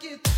funk